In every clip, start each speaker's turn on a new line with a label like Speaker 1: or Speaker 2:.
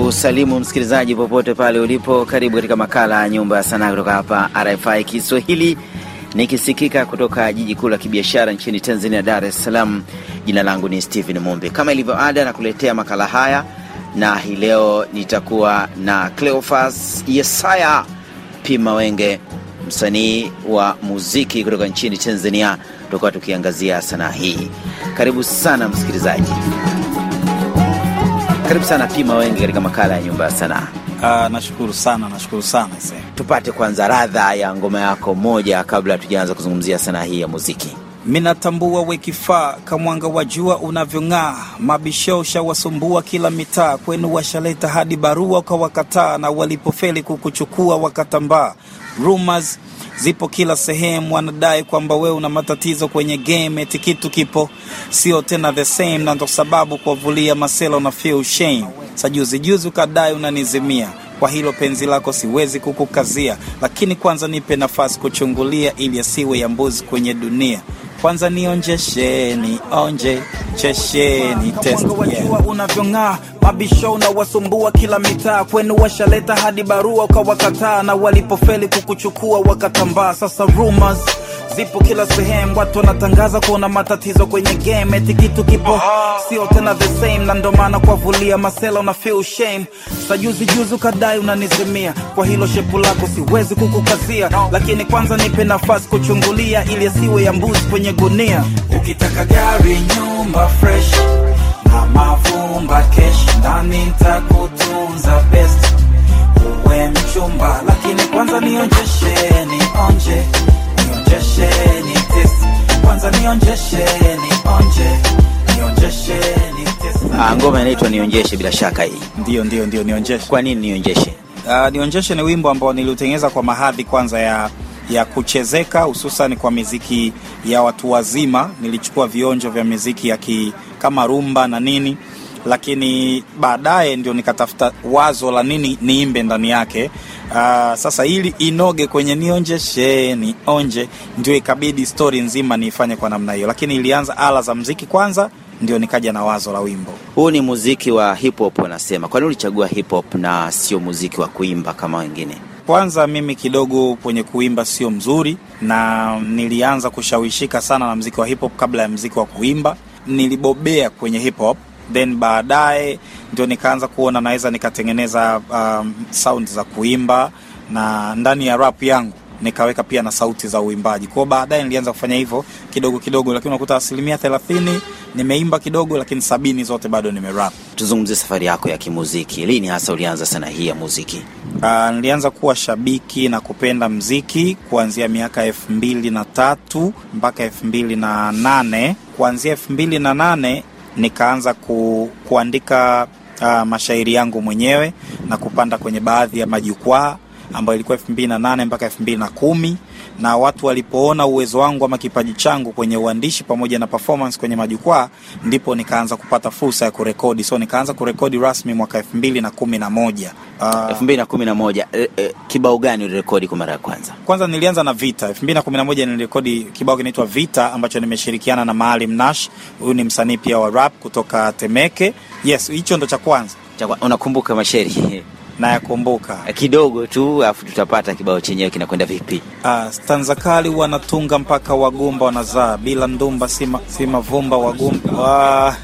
Speaker 1: kusalimu msikilizaji popote pale ulipo. Karibu katika makala ya Nyumba ya Sanaa kutoka hapa RFI Kiswahili, nikisikika kutoka jiji kuu la kibiashara nchini Tanzania, Dar es Salaam. Jina langu ni Stephen Mumbi. Kama ilivyo ada, nakuletea makala haya, na hii leo nitakuwa na Cleofas Yesaya Pimawenge, msanii wa muziki kutoka nchini Tanzania, tutakuwa tukiangazia sanaa hii. Karibu sana msikilizaji. Karibu sana Pima Wengi katika makala ya Nyumba ya Sanaa.
Speaker 2: Uh, nashukuru sana, nashukuru sana se.
Speaker 1: Tupate kwanza radha ya ngoma yako moja kabla tujaanza kuzungumzia sanaa hii ya muziki.
Speaker 2: Minatambua wekifaa kamwanga wa jua unavyong'aa, mabishosha wasumbua kila mitaa, kwenu washaleta hadi barua ukawakataa, na walipofeli kukuchukua wakatambaa. Rumors zipo kila sehemu, wanadai kwamba wewe una matatizo kwenye game, eti kitu kipo sio tena the same, na ndo sababu kuwavulia masela una feel shame. Sajuzi juzi ukadai unanizimia kwa hilo penzi lako siwezi kukukazia, lakini kwanza nipe nafasi kuchungulia, ili asiwe ya mbuzi kwenye dunia. Kwanza nionjesheni onje chesheni test yeah. unavyong'aa mabisho unawasumbua kila mitaa, kwenu washaleta hadi barua ukawakataa, na walipofeli kukuchukua wakatambaa. Sasa rumors zipo kila sehemu, watu wanatangaza kuona matatizo kwenye game, eti kitu kipo. Sio tena the same, na ndo maana kuwavulia masela una feel shame. Sajuzi juzi ukadai unanizimia, kwa hilo shepu lako siwezi kukukazia, lakini kwanza nipe nafasi kuchungulia, ili asiwe ya mbuzi kwenye gunia. Ukitaka gari, nyumba fresh
Speaker 1: ngoma inaitwa Nionjeshe, bila shaka hii.
Speaker 2: ndio ndio ndio nionjeshe.
Speaker 1: Kwa nini nionjeshe?
Speaker 2: uh, nionjeshe ni wimbo ambao niliutengeneza kwa mahadhi kwanza ya ya kuchezeka hususan kwa miziki ya watu wazima. Nilichukua vionjo vya miziki ya ki, kama rumba na nini. Lakini baadaye ndio nikatafuta wazo la nini niimbe ndani yake. Uh, sasa ili inoge kwenye nionjeshe ni nionje, ndio ikabidi stori nzima niifanye kwa namna hiyo. Lakini ilianza ala za mziki kwanza ndio nikaja na wazo la wimbo
Speaker 1: Huu ni muziki wa hip hop wanasema. Kwa nini ulichagua hip hop na sio muziki wa kuimba kama wengine?
Speaker 2: kwanza mimi kidogo kwenye kuimba sio mzuri na nilianza kushawishika sana na mziki wa hip hop kabla ya mziki wa kuimba nilibobea kwenye hip hop then baadaye ndio nikaanza kuona naweza nikatengeneza um, sound za kuimba na ndani ya rap yangu nikaweka pia na sauti za uimbaji kwao baadaye nilianza kufanya hivyo kidogo kidogo lakini unakuta asilimia thelathini nimeimba kidogo lakini sabini zote bado nimerap
Speaker 1: Tuzungumzie safari yako ya kimuziki. Lini hasa ulianza sana hii ya muziki?
Speaker 2: Uh, nilianza kuwa shabiki na kupenda mziki kuanzia miaka elfu mbili na tatu mpaka elfu mbili na nane kuanzia elfu mbili na nane nikaanza ku, kuandika uh, mashairi yangu mwenyewe na kupanda kwenye baadhi ya majukwaa ambayo ilikuwa elfu mbili na nane mpaka elfu mbili na kumi na watu walipoona uwezo wangu ama kipaji changu kwenye uandishi pamoja na performance kwenye majukwaa ndipo nikaanza kupata fursa ya kurekodi. So nikaanza kurekodi rasmi mwaka elfu mbili na kumi na moja. Uh,
Speaker 1: elfu mbili na kumi na moja. E, e, kibao gani ulirekodi kwa mara ya kwanza?
Speaker 2: kwanza nilianza na vita. 2011 nilirekodi kibao kinaitwa vita ambacho nimeshirikiana na maalim nash. Huyu ni msanii pia wa rap kutoka temeke. Yes hicho ndo cha kwanza.
Speaker 1: Unakumbuka mashairi
Speaker 2: nayakumbuka
Speaker 1: kidogo tu, alafu tutapata kibao chenyewe kinakwenda vipi?
Speaker 2: uh, stanza kali wanatunga mpaka wagumba wanazaa bila ndumba si ma- si mavumba wagumba wa...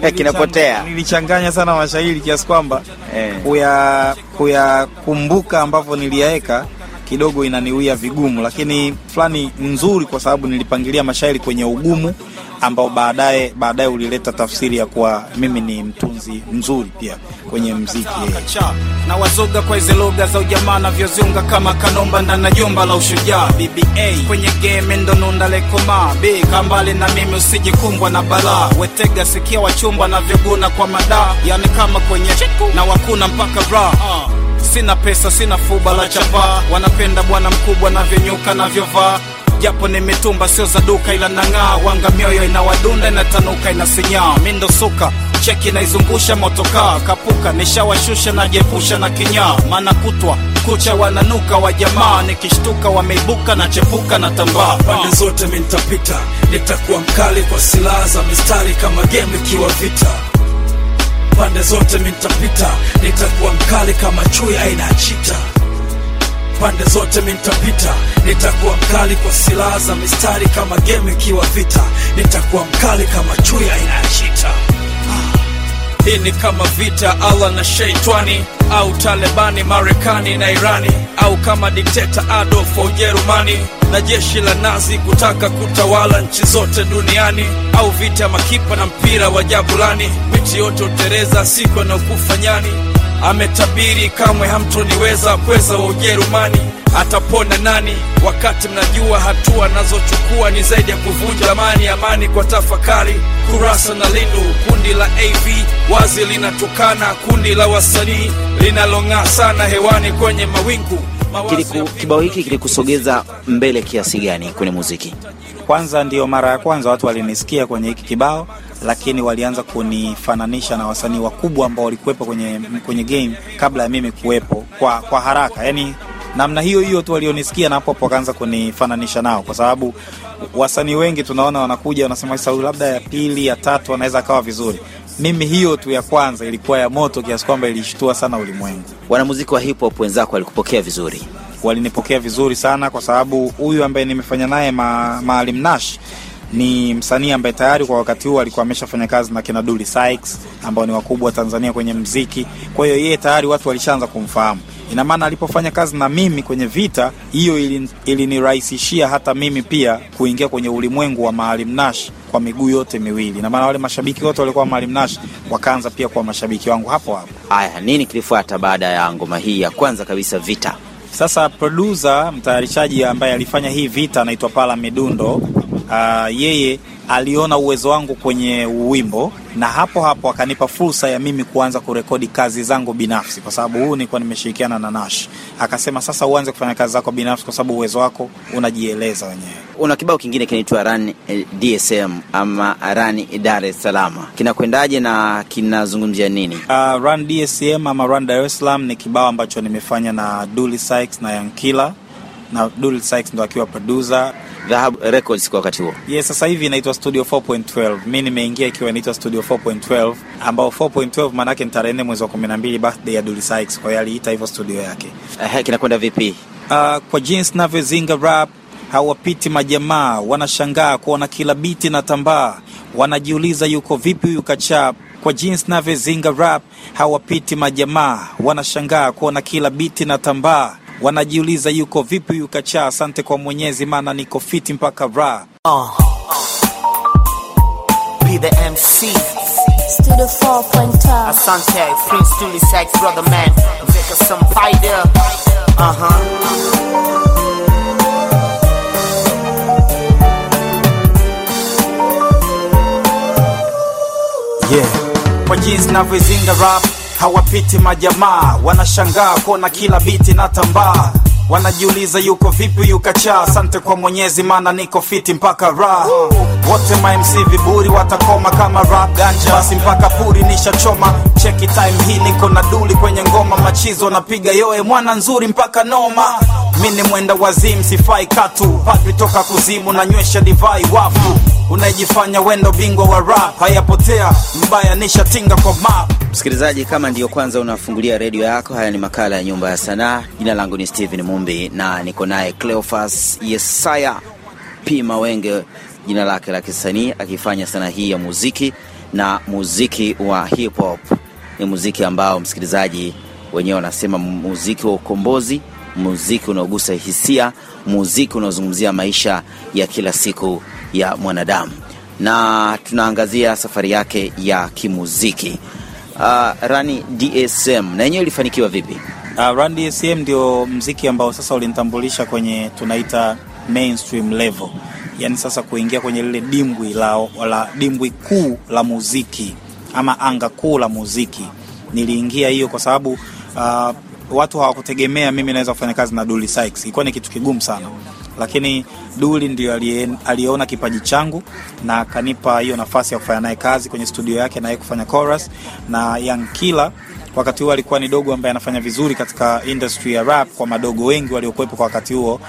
Speaker 1: Kinapotea.
Speaker 2: nilichanganya sana mashairi kiasi kwamba
Speaker 1: Eh.
Speaker 2: kuya kuyakumbuka ambavyo niliyaweka kidogo inaniwia vigumu lakini fulani nzuri kwa sababu nilipangilia mashairi kwenye ugumu ambao baadaye baadaye ulileta tafsiri ya kuwa mimi ni mtunzi mzuri pia kwenye mziki. Yeah.
Speaker 3: na wazoga kwa hizi lugha za ujamaa navyoziunga kama kanomba ndana jumba la ushujaa. Bba kwenye game ndo nunda lekoma. B kambali na mimi usijikumbwa na balaa. Wetega sikia wachumba navyoguna kwa madaa yani kama kwenye na wakuna mpaka bra. Uh. Sina pesa sina fuba la chapa. Wanapenda bwana mkubwa navyonyuka navyovaa japo nimetumba sio za duka ila nang'aa. Wanga mioyo inawadunda inatanuka inasinyaa. Mindo suka cheki naizungusha motokaa kapuka nishawashusha najepusha na kinyaa. Maana kutwa kucha wananuka wa jamaa. Nikishtuka wameibuka na chepuka na tambaa
Speaker 4: pande zote mintapita, nitakuwa mkali kwa silaha za mistari kama game ikiwa vita pande zote mitapita nitakuwa mkali kama chui aina chita. Pande zote mintapita, nitakuwa mkali kwa silaha za mistari kama game ikiwa vita. Nitakuwa mkali kama chui aina ya chita
Speaker 3: hii ni kama vita allah na sheitani au talebani marekani na irani au kama dikteta adolf wa ujerumani na jeshi la nazi kutaka kutawala nchi zote duniani au vita makipa na mpira wa jabulani. Miti yote utereza siku anaokufa ametabiri kamwe hamtoniweza pweza wa ujerumani. Atapona nani? Wakati mnajua hatua nazochukua ni zaidi ya kuvunja amani amani kwa tafakari. Kurasa na lindu kundi la av wazi linatukana kundi la wasanii linalong'aa sana hewani kwenye mawingu.
Speaker 1: Kibao hiki kilikusogeza mbele kiasi gani kwenye muziki?
Speaker 2: Kwanza ndiyo mara ya kwanza watu walinisikia kwenye hiki kibao, lakini walianza kunifananisha na wasanii wakubwa ambao walikuwepo kwenye, kwenye game kabla ya mimi kuwepo kwa, kwa haraka yani namna hiyo hiyo tu walionisikia na hapo hapo wakaanza kunifananisha nao, kwa sababu wasanii wengi tunaona wanakuja wanasema sasa, labda ya pili ya tatu anaweza akawa vizuri. Mimi hiyo tu ya kwanza ilikuwa ya moto kiasi kwamba ilishtua sana ulimwengu.
Speaker 1: Wanamuziki wa hip hop wenzako walikupokea vizuri?
Speaker 2: walinipokea vizuri sana kwa sababu huyu ambaye nimefanya naye ma, Maalim Nash ni msanii ambaye tayari kwa wakati huu alikuwa ameshafanya kazi na kina Dully Sykes ambao ni wakubwa Tanzania kwenye mziki. Kwa hiyo yeye tayari watu walishaanza kumfahamu. Ina maana alipofanya kazi na mimi kwenye vita hiyo ilinirahisishia ilinirahisishia hata mimi pia kuingia kwenye ulimwengu wa Maalim Nash kwa miguu yote miwili. Ina maana wale mashabiki wote walikuwa Maalim Nash wakaanza pia kuwa mashabiki wangu hapo hapo.
Speaker 1: Haya, nini kilifuata baada ya ngoma hii ya kwanza kabisa Vita?
Speaker 2: Sasa producer mtayarishaji ambaye alifanya hii vita anaitwa Pala Midundo. Uh, yeye aliona uwezo wangu kwenye wimbo na hapo hapo akanipa fursa ya mimi kuanza kurekodi kazi zangu binafsi, kwa sababu huu nilikuwa nimeshirikiana na Nash. Akasema sasa uanze kufanya kazi zako binafsi, kwa sababu uwezo wako unajieleza wenyewe.
Speaker 1: Una kibao kingine kinaitwa Run eh, DSM ama Run Dar es Salaam, kinakwendaje na kinazungumzia nini?
Speaker 2: Uh, Run DSM ama Run Dar es Salaam ni kibao ambacho nimefanya na Dully Sykes na Yankila na Dully Sykes ndo akiwa producer
Speaker 1: Dhahabu Records kwa wakati huo.
Speaker 2: Yes, sasa hivi inaitwa Studio 4.12. Mimi nimeingia ikiwa inaitwa Studio 4.12 ambao 4.12 maana yake tarehe nne mwezi wa 12 birthday ya Dully Sykes, kwa hiyo aliita hivyo studio yake.
Speaker 1: Eh, kinakwenda vipi?
Speaker 2: Uh, kwa jinsi navyozinga rap hawapiti majamaa, wanashangaa kuona kila biti na tambaa, wanajiuliza yuko vipi huyu kachap. Kwa jinsi navyozinga rap hawapiti majamaa, wanashangaa kuona kila biti na tambaa, wanajiuliza yuko vipi huyu. Asante kwa Mwenyezi, maana niko fiti mpaka ra
Speaker 5: Uh. Be the MC.
Speaker 6: Studio 4.12
Speaker 5: Asante, Prince Tully brother man. Veka Sampaida. Uh huh.
Speaker 2: yeah. Kwa jinsi navyozinga rap hawapiti majamaa, wanashangaa kuona kila biti na tambaa, wanajiuliza yuko vipi yukachaa. Asante kwa Mwenyezi, maana niko fiti mpaka ra wote mamc viburi watakoma kama rap ganja, basi mpaka puri nishachoma. Cheki time hii niko na duli kwenye ngoma, machizo napiga yoe mwana nzuri mpaka noma. Mi ni mwenda wazimu, sifai katu, padri toka kuzimu, nanywesha divai wafu unajifanya wendo bingwa wa rap, hayapotea mbaya nishatinga kwa map.
Speaker 1: Msikilizaji, kama ndiyo kwanza unafungulia redio yako, haya ni makala ya Nyumba ya Sanaa. Jina langu ni Stephen Mumbi na niko naye Cleofas Yesaya P Mawenge, jina lake la kisanii, akifanya sanaa hii ya muziki na muziki wa hip hop. Ni muziki ambao msikilizaji wenyewe wanasema muziki wa ukombozi, muziki unaogusa hisia, muziki unaozungumzia maisha ya kila siku ya mwanadamu, na tunaangazia safari yake ya kimuziki. Uh, Rani DSM na yenyewe ilifanikiwa vipi?
Speaker 2: Uh, Run DSM ndio mziki ambao sasa ulinitambulisha kwenye tunaita mainstream level, yaani sasa kuingia kwenye lile dimbwi la, la dimbwi kuu la muziki ama anga kuu la muziki. Niliingia hiyo kwa sababu uh, watu hawakutegemea mimi naweza kufanya kazi na Dully Sykes. Ilikuwa ni kitu kigumu sana, lakini Duli ndio aliyeona kipaji changu na akanipa hiyo nafasi ya kufanya naye kazi kwenye studio yake na yeye kufanya chorus. Na Killer wakati huo alikuwa ni dogo ambaye anafanya vizuri katika industry ya rap kwa madogo wengi waliokuwepo kwa wakati huo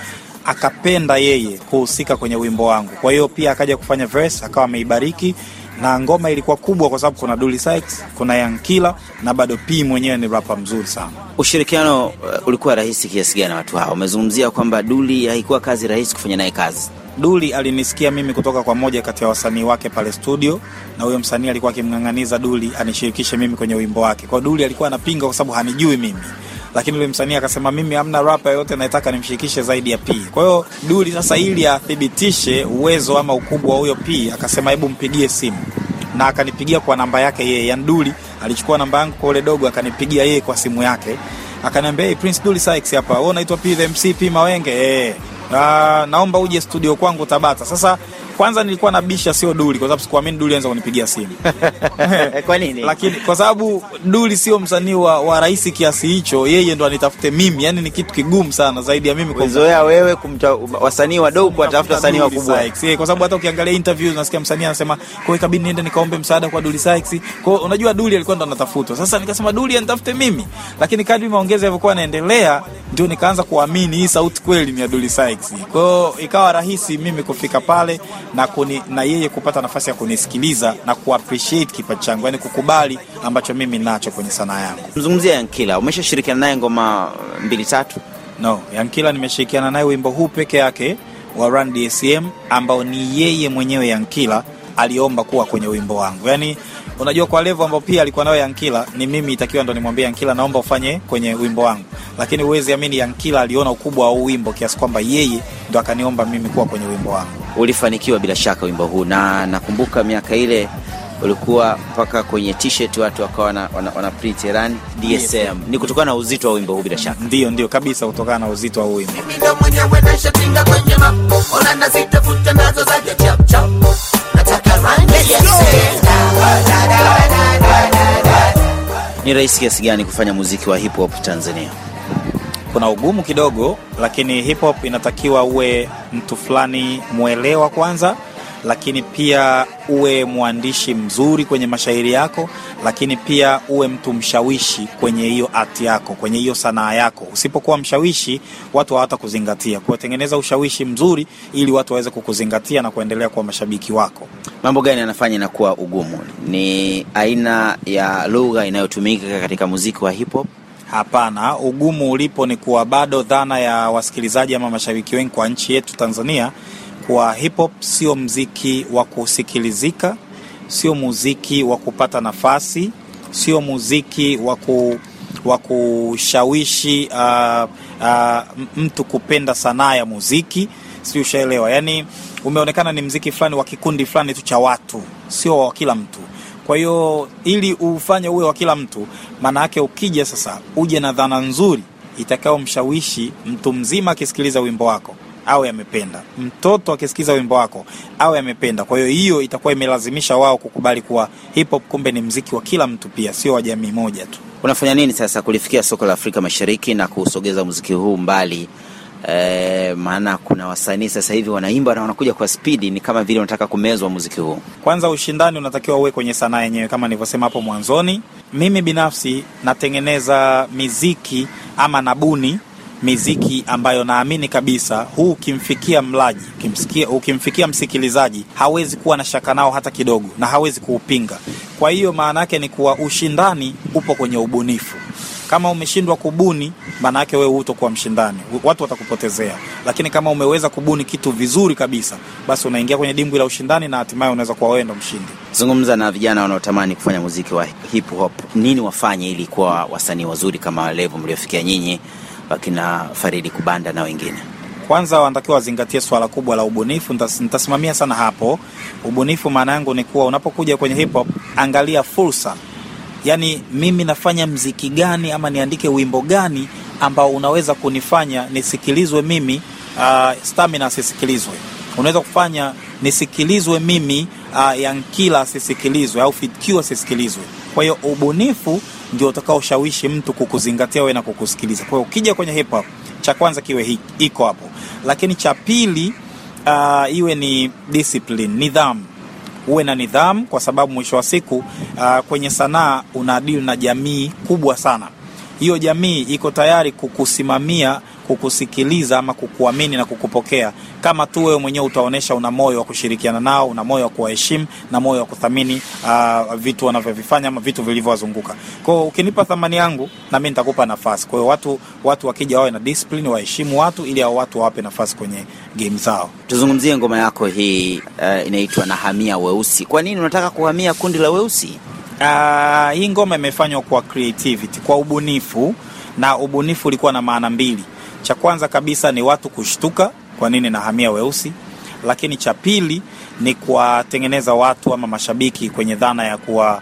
Speaker 2: akapenda yeye kuhusika kwenye wimbo wangu. Kwa hiyo pia akaja kufanya verse akawa ameibariki na ngoma ilikuwa kubwa kwa sababu kuna Dully Sykes, kuna Young Killer na bado P mwenyewe ni rapa mzuri sana.
Speaker 1: Ushirikiano uh, ulikuwa rahisi kiasi gani na watu hao? Umezungumzia kwamba Duli haikuwa kazi rahisi kufanya naye kazi.
Speaker 2: Duli alinisikia mimi kutoka kwa moja kati ya wasanii wake pale studio, na huyo msanii alikuwa akimng'ang'aniza Duli anishirikishe mimi kwenye wimbo wake. Kwa Duli alikuwa anapinga kwa sababu hanijui mimi, lakini yule msanii akasema mimi hamna rapa yoyote naitaka nimshirikishe zaidi ya P. Kwa hiyo Duli sasa, ili athibitishe uwezo ama ukubwa wa huyo P, akasema hebu mpigie simu na akanipigia kwa namba yake yeye. Yani Duli alichukua namba yangu kwa ule dogo akanipigia yeye kwa simu yake, akaniambia hey, Prince Duli Sykes hapa, wewe unaitwa P the MC P Mawenge eh, ah, naomba uje studio kwangu Tabata. Sasa kwanza nilikuwa nabisha sio Duli kwa sababu sikuamini Duli anaweza kunipigia simu
Speaker 1: Kwa nini?
Speaker 2: lakini kwa sababu Duli sio msanii wa, wa rahisi kiasi hicho, yeye ndo anitafute mimi, yani ni kitu kigumu sana zaidi ya mimi
Speaker 1: kuzoea wewe kumta wasanii wadogo kuwatafuta wasanii wakubwa.
Speaker 2: Eh, kwa sababu hata ukiangalia interviews unasikia msanii anasema kwa ikabidi niende nikaombe msaada kwa Dully Sykes. Kwa hiyo unajua Dully alikuwa ndo anatafutwa. Sasa nikasema Dully anitafute mimi. Lakini kadri maongezi yalivyokuwa yanaendelea ndio nikaanza kuamini hii sauti kweli ni ya Dully Sykes. Kwa hiyo ikawa rahisi mimi kufika pale na kuni, na yeye kupata nafasi ya kunisikiliza na kuappreciate kipaji changu, yani kukubali ambacho mimi nacho kwenye sanaa yangu.
Speaker 1: Mzungumzia Yankila, umeshashirikiana naye ngoma mbili tatu?
Speaker 2: No, Yankila nimeshirikiana naye wimbo huu peke yake wa Run DSM ambao ni yeye mwenyewe Yankila aliomba kuwa kwenye wimbo wangu. Yaani unajua kwa level ambao pia alikuwa nayo Yankila ni mimi itakiwa ndo nimwambie Yankila naomba ufanye kwenye wimbo wangu. Lakini huwezi amini Yankila aliona ukubwa wa huu wimbo kiasi kwamba yeye ndo akaniomba mimi kuwa kwenye wimbo wangu.
Speaker 1: Ulifanikiwa bila shaka wimbo huu, na nakumbuka miaka ile ulikuwa mpaka kwenye t-shirt watu wakawa wana, wana, wana print Iran DSM. Ni kutokana na uzito wa wimbo huu bila shaka.
Speaker 2: Ndio ndio kabisa kutokana na uzito wa huu wimbo.
Speaker 1: Ni rahisi kiasi gani kufanya muziki wa hip hop Tanzania?
Speaker 2: kuna ugumu kidogo, lakini hip hop inatakiwa uwe mtu fulani mwelewa kwanza, lakini pia uwe mwandishi mzuri kwenye mashairi yako, lakini pia uwe mtu mshawishi kwenye hiyo ati yako, kwenye hiyo sanaa yako. Usipokuwa mshawishi, watu hawatakuzingatia. kuzingatia kuwatengeneza ushawishi mzuri ili watu waweze kukuzingatia na kuendelea kuwa mashabiki wako.
Speaker 1: Mambo gani yanafanya inakuwa ugumu? Ni aina ya lugha inayotumika katika muziki wa hip hop?
Speaker 2: Hapana, ugumu ulipo ni kuwa bado dhana ya wasikilizaji ama mashabiki wengi kwa nchi yetu Tanzania kuwa hip hop sio mziki wa kusikilizika, sio muziki wa kupata nafasi, sio muziki wa ku wa kushawishi uh, uh, mtu kupenda sanaa ya muziki, si ushaelewa? Yani umeonekana ni mziki fulani wa kikundi fulani tu cha watu, sio wa kila mtu. Kwa hiyo ili ufanye uwe wa kila mtu, maana yake ukija sasa uje na dhana nzuri itakayomshawishi mtu mzima akisikiliza wimbo wako awe amependa, mtoto akisikiza wimbo wako awe amependa. Kwa hiyo hiyo itakuwa imelazimisha wao kukubali kuwa hip hop kumbe ni mziki wa kila mtu pia, sio wa jamii moja tu.
Speaker 1: Unafanya nini sasa kulifikia soko la Afrika Mashariki na kusogeza muziki huu mbali? E, maana kuna wasanii sasa hivi wanaimba na wanakuja kwa spidi, ni kama vile wanataka kumezwa muziki huu.
Speaker 2: Kwanza ushindani unatakiwa uwe kwenye sanaa yenyewe, kama nilivyosema hapo mwanzoni. Mimi binafsi natengeneza miziki ama nabuni miziki ambayo naamini kabisa huu ukimfikia mlaji ukimsikia, ukimfikia msikilizaji hawezi kuwa na shaka nao hata kidogo, na hawezi kuupinga. Kwa hiyo maana yake ni kuwa ushindani upo kwenye ubunifu. Kama umeshindwa kubuni, maana yake wewe hutokuwa mshindani, watu watakupotezea. Lakini kama umeweza kubuni kitu vizuri kabisa, basi unaingia kwenye dimbwi la ushindani na hatimaye unaweza kuwa wewe ndo mshindi.
Speaker 1: Zungumza na vijana wanaotamani kufanya muziki wa hip hop, nini wafanye ili kuwa wasanii wazuri kama level mliofikia nyinyi, wakina Faridi Kubanda na wengine?
Speaker 2: Kwanza wanatakiwa wazingatie swala kubwa la ubunifu. Nitas- Nitasimamia sana hapo. Ubunifu maana yangu ni kuwa unapokuja kwenye hip hop, angalia fursa, yaani mimi nafanya mziki gani ama niandike wimbo gani ambao unaweza kunifanya nisikilizwe mimi, uh, Stamina asisikilizwe. Unaweza kufanya nisikilizwe mimi, uh, Yankila asisikilizwe au Fitkiwa asisikilizwe. Kwa hiyo ubunifu ndio utakaoshawishi mtu kukuzingatia wewe na kukusikiliza. Kwa ukija kwenye hip hop, cha kwanza kiwe iko hapo, lakini cha pili uh, iwe ni discipline, nidhamu uwe na nidhamu, kwa sababu mwisho wa siku uh, kwenye sanaa una deal na jamii kubwa sana. Hiyo jamii iko tayari kukusimamia kukusikiliza ama kukuamini na kukupokea kama tu wewe mwenyewe utaonyesha una moyo wa kushirikiana nao, una moyo wa kuwaheshimu na moyo wa kuthamini uh, vitu wanavyovifanya ama vitu vilivyowazunguka. Kwa hiyo ukinipa thamani yangu na mimi nitakupa nafasi. Kwa hiyo watu watu wakija wawe na discipline, waheshimu watu ili hao watu wawape nafasi kwenye game zao.
Speaker 1: Tuzungumzie ngoma yako hii uh, inaitwa Nahamia Weusi. Kwa nini unataka kuhamia kundi la weusi?
Speaker 2: Uh, hii ngoma imefanywa kwa creativity, kwa ubunifu na ubunifu ulikuwa na maana mbili. Cha kwanza kabisa ni watu kushtuka, kwa nini nahamia weusi, lakini cha pili ni kuwatengeneza watu ama mashabiki kwenye dhana ya kuwa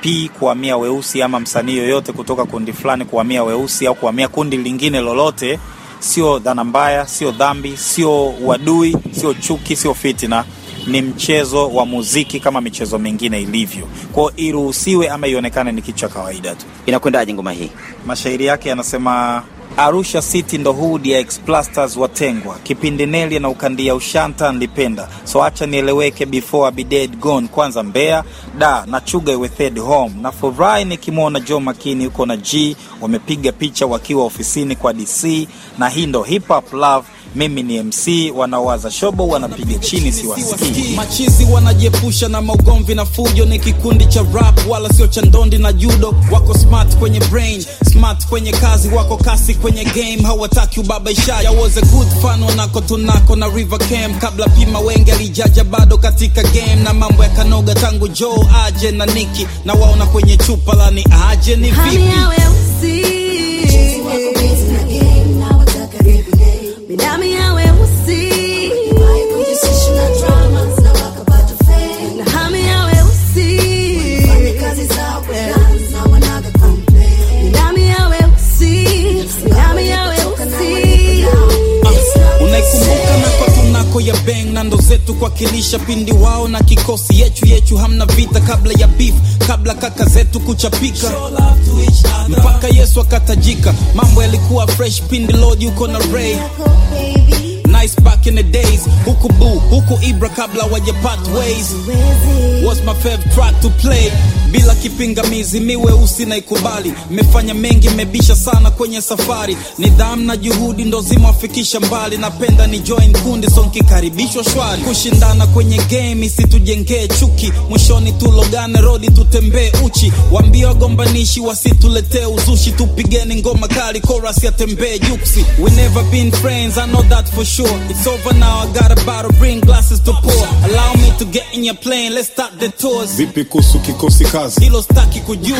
Speaker 2: p kuhamia weusi ama msanii yoyote kutoka kundi fulani kuhamia weusi au kuhamia kundi lingine lolote, sio dhana mbaya, sio dhambi, sio uadui, sio chuki, sio fitina ni mchezo wa muziki kama michezo mingine ilivyo. Kwao iruhusiwe ama ionekane ni kitu cha kawaida tu.
Speaker 1: Inakwendaje ngoma hii?
Speaker 2: Mashairi yake yanasema Arusha City ndo huu ya Explasters watengwa, kipindi Neli na ukandia ushanta nlipenda, so acha nieleweke before I be dead gone. Kwanza Mbeya da na chuga iwe third home, na furahi nikimwona Joe Makini yuko na G wamepiga picha wakiwa ofisini kwa DC, na hii ndo hip hop love. Mimi ni MC, wanawaza shobo wanapiga chini, siwasikii
Speaker 3: machizi wanajiepusha na maugomvi na fujo ni kikundi cha rap wala sio cha ndondi na judo. Wako smart kwenye brain smart kwenye kazi wako kasi kwenye game. Hawataki ubabaishaji I was a good fan wanako tunako na river cam. Kabla pima wengi alijaja bado katika game na mambo ya kanoga tangu joe aje na niki na waona kwenye chupa lani aje ni vipi nako ya beng na ndo zetu kuwakilisha pindi wao na kikosi yechu yechu hamna vita kabla ya beef kabla kaka zetu kuchapika. Mpaka yesu akatajika mambo yalikuwa fresh pindi lord yuko na ray. Nice back in the days huku bu huku ibra kabla wajapat ways. Was my favorite track to play bila kipingamizi miweusi na ikubali. Mmefanya mengi mmebisha sana kwenye safari. Nidhamu na juhudi ndo zimewafikisha mbali. Napenda ni join kundi so nkikaribishwa shwari. Kushindana kwenye game isitujengee chuki. Mwishoni tulogane rodi tutembee uchi. Waambie wagombanishi wasituletee uzushi. Tupigeni ngoma kali chorus yatembee juksi. We never been friends i know that for sure. It's over now i got a bottle bring glasses to pour. Allow me to get in your plane let's start the tours.
Speaker 7: Vipi kuhusu kikosi kazi.
Speaker 3: Hilo staki kujua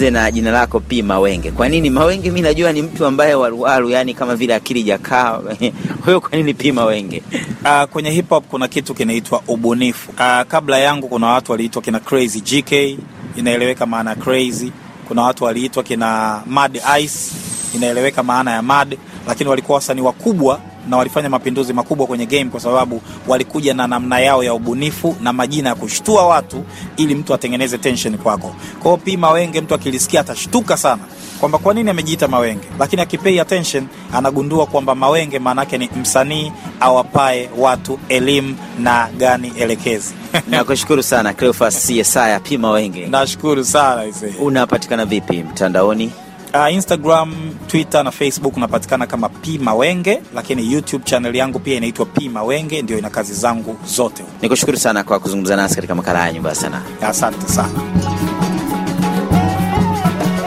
Speaker 1: Tumalize na jina lako P Mawenge. Kwa nini Mawenge? Mi najua ni mtu ambaye waruwaru, yani kama vile akili jakaa. Wewe kwa nini P Mawenge?
Speaker 2: Uh, kwenye hip hop kuna kitu kinaitwa ubunifu. Uh, kabla yangu kuna watu waliitwa kina Crazy GK, inaeleweka maana ya crazy. Kuna watu waliitwa kina Mad Ice, inaeleweka maana ya mad, lakini walikuwa wasanii wakubwa na walifanya mapinduzi makubwa kwenye game kwa sababu walikuja na namna yao ya ubunifu na majina ya kushtua watu ili mtu atengeneze tension kwako. Kwa hiyo P Mawenge mtu akilisikia atashtuka sana kwamba kwa nini amejiita Mawenge, lakini akipay attention anagundua kwamba Mawenge maana yake ni msanii awapae watu elimu na gani elekezi.
Speaker 1: Nakushukuru sana Cleophas Yesaya P Mawenge.
Speaker 2: Nashukuru sana.
Speaker 1: Unapatikana vipi mtandaoni?
Speaker 2: Uh, Instagram, Twitter na Facebook unapatikana kama P Mawenge, lakini YouTube channel yangu pia inaitwa P Mawenge, ndio ina kazi zangu zote.
Speaker 1: Nikushukuru sana kwa kuzungumza nasi katika makala ya Nyumba ya Sanaa.
Speaker 2: Asante sana.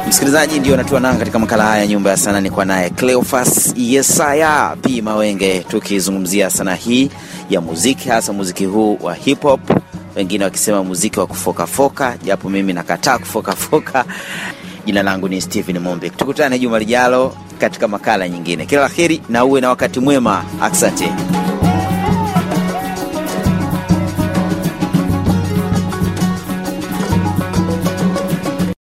Speaker 1: Msikilizaji, ndio natua nanga katika makala haya Nyumba ya Sanaa. Nikuwa naye Cleofas Yesaya P Mawenge, tukizungumzia sanaa hii ya muziki, hasa muziki huu wa hip hop, wengine wakisema muziki wa kufokafoka, japo mimi nakataa kufokafoka. Jina langu ni Stephen Mombe. Tukutane juma lijalo katika makala nyingine. Kila la heri na uwe na wakati mwema. Asante.